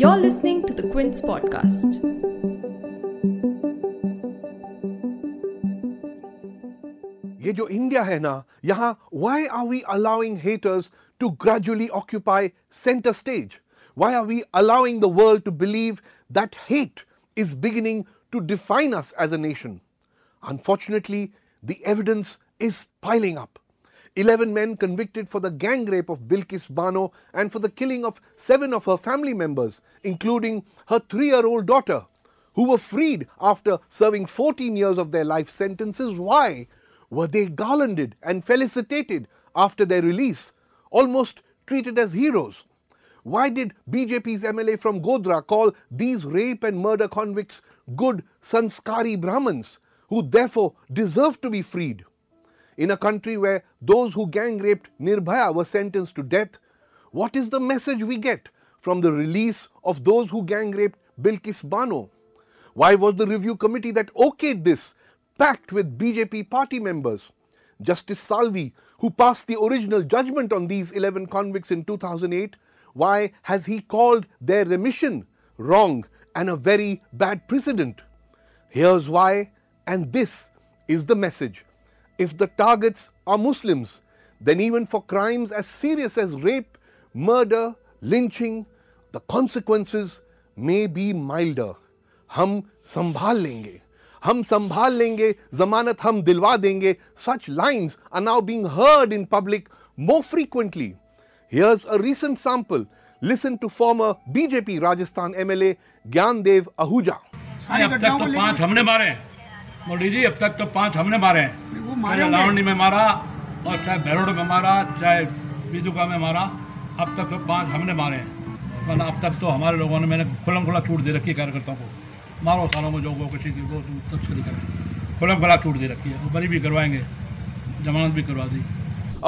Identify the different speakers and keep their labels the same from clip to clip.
Speaker 1: You're listening to the Quint's Podcast.
Speaker 2: ये जो India है ना यहाँ why are we allowing haters to gradually occupy center stage? Why are we allowing the world to believe that hate is beginning to define us as a nation? Unfortunately, the evidence is piling up. 11 men convicted for the gang rape of Bilkis Bano and for the killing of seven of her family members, including her three year old daughter, who were freed after serving 14 years of their life sentences. Why were they garlanded and felicitated after their release, almost treated as heroes? Why did BJP's MLA from Godhra call these rape and murder convicts good sanskari Brahmins, who therefore deserve to be freed? In a country where those who gang raped Nirbhaya were sentenced to death, what is the message we get from the release of those who gang raped Bilkis Bano? Why was the review committee that okayed this packed with BJP party members? Justice Salvi, who passed the original judgment on these 11 convicts in 2008, why has he called their remission wrong and a very bad precedent? Here's why, and this is the message. If the targets are Muslims, then even for crimes as serious as rape, murder, lynching, the consequences may be milder. हम संभाल लेंगे हम संभाल लेंगे जमानत हम दिलवा देंगे such lines are now being heard in public more frequently Here's a recent sample. Listen to former BJP Rajasthan MLA Gyandev Ahuja.
Speaker 3: नहीं, अब तक तो पांच हमने मारे हैं। मोदी जी अब तक तो पांच हमने मारे हैं चाहे लावणी में मारा और चाहे भैरोड में मारा चाहे बिजुका में मारा अब तक तो पाँच हमने मारे हैं। वरना अब तक तो हमारे लोगों ने मैंने खुलम खुला छूट दे रखी है कार्यकर्ताओं को। मारो सालों में जो वो किसी की वो तस्करी करें खुलम खुला छूट दे रखी है। बरी भी करवाएँगे जमानत भी करवा दी।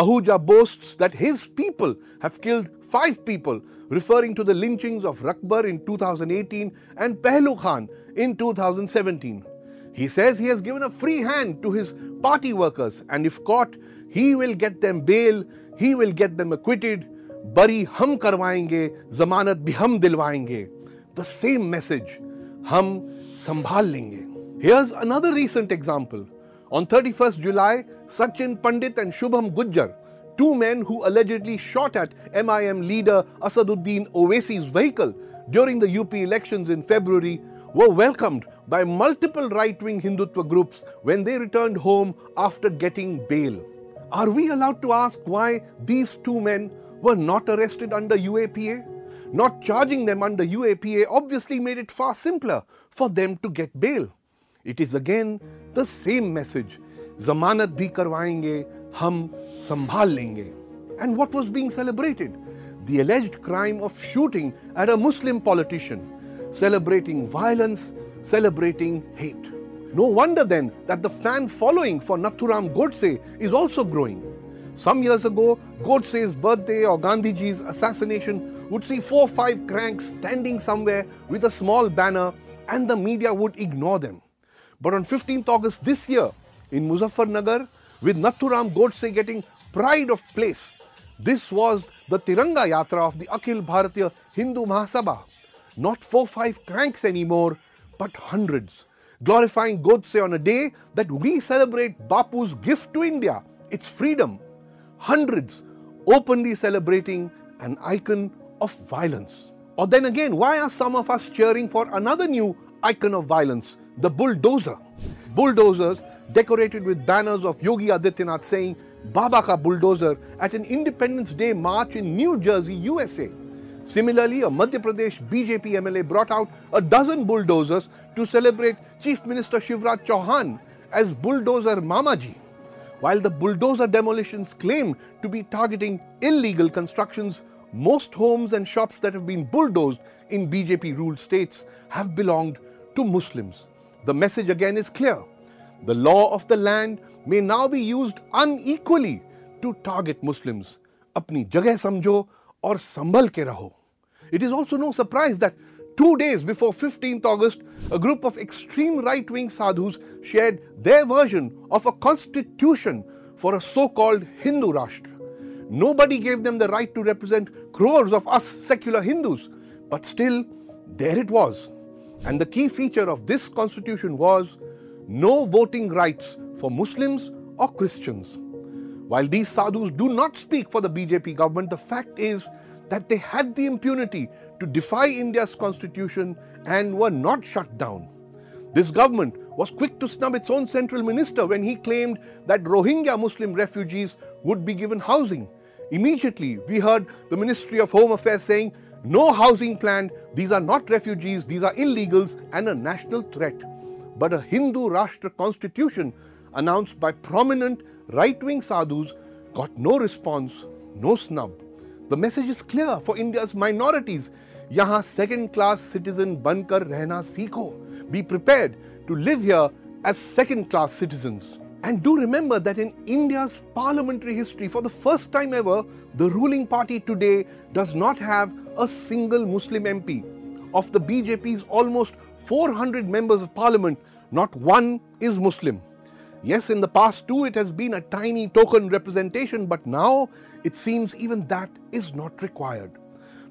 Speaker 2: Ahuja boasts that his people have killed five people, referring to the lynchings of Rakbar in 2018 and Pehlu Khan in 2017. He says he has given a free hand to his party workers, and if caught, he will get them bail, he will get them acquitted. Bari hum karwaenge, zamanat bhi hum dilwaenge. The same message, hum sambhal lenge. Here's another recent example. On 31st July, Sachin Pandit and Shubham Gujjar, two men who allegedly shot at MIM leader Asaduddin Owaisi's vehicle during the UP elections in February, were welcomed by multiple right wing Hindutva groups when they returned home after getting bail. Are we allowed to ask why these two men were not arrested under UAPA? Not charging them under UAPA obviously made it far simpler for them to get bail. It is again the same message. Zamanat bhi karwaenge, hum sambhal lenge. And what was being celebrated? The alleged crime of shooting at a Muslim politician, celebrating violence, celebrating hate. No wonder then that the fan following for Nathuram Godse is also growing. Some years ago, Godse's birthday or Gandhiji's assassination would see four or five cranks standing somewhere with a small banner and the media would ignore them. But on 15th August this year, in Muzaffarnagar, with Nathuram Godse getting pride of place, this was the Tiranga Yatra of the Akhil Bharatiya Hindu Mahasabha. Not four or five cranks anymore, but hundreds. Glorifying Godse on a day that we celebrate Bapu's gift to India, its freedom. Hundreds openly celebrating an icon of violence. Or then again, why are some of us cheering for another new icon of violence, the bulldozer? Bulldozers decorated with banners of Yogi Adityanath saying Baba ka bulldozer at an Independence Day march in New Jersey, USA. Similarly, a Madhya Pradesh BJP MLA brought out a dozen bulldozers to celebrate Chief Minister Shivraj Chauhan as bulldozer Mamaji. While the bulldozer demolitions claim to be targeting illegal constructions, most homes and shops that have been bulldozed in BJP ruled states have belonged to Muslims. The message again is clear. The law of the land may now be used unequally to target Muslims. अपनी जगह समझो और संभल के रहो. It is also no surprise that two days before 15th August, a group of extreme right wing sadhus shared their version of a constitution for a so called Hindu Rashtra. Nobody gave them the right to represent crores of us secular Hindus. But still, there it was. And the key feature of this constitution was no voting rights for Muslims or Christians. While these sadhus do not speak for the BJP government, the fact is that they had the impunity to defy India's constitution and were not shut down. This government was quick to snub its own central minister when he claimed that Rohingya Muslim refugees would be given housing. Immediately, we heard the Ministry of Home Affairs saying, No housing plan, these are not refugees, these are illegals and a national threat. But a Hindu Rashtra constitution announced by prominent right wing sadhus got no response, no snub. The message is clear for India's minorities. यहाँ second class citizen बनकर रहना सीखो. Be prepared to live here as second class citizens. And do remember that in India's parliamentary history, for the first time ever, the ruling party today does not have a single Muslim MP. Of the BJP's almost 400 members of parliament, not one is Muslim. Yes, in the past too, it has been a tiny token representation, but now it seems even that is not required.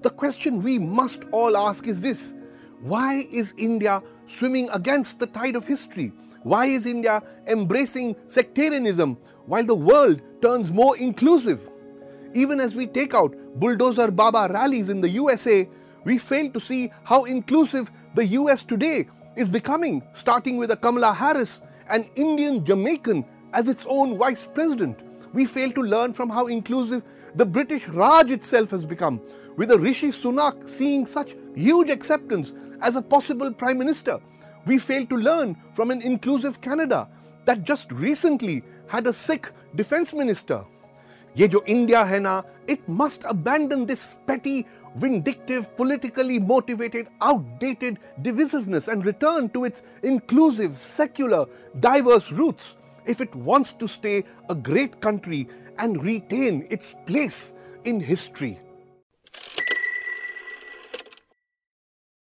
Speaker 2: The question we must all ask is this why is India swimming against the tide of history? Why is India embracing sectarianism while the world turns more inclusive? Even as we take out bulldozer Baba rallies in the USA, we fail to see how inclusive the US today is becoming, starting with a Kamala Harris an Indian Jamaican as its own vice president. We fail to learn from how inclusive the British Raj itself has become, with a Rishi Sunak seeing such huge acceptance as a possible prime minister. We fail to learn from an inclusive Canada that just recently had a Sikh defense minister. ये जो India है ना it must abandon this petty vindictive, politically motivated, outdated divisiveness and return to its inclusive, secular, diverse roots if it wants to stay a great country and retain its place in history.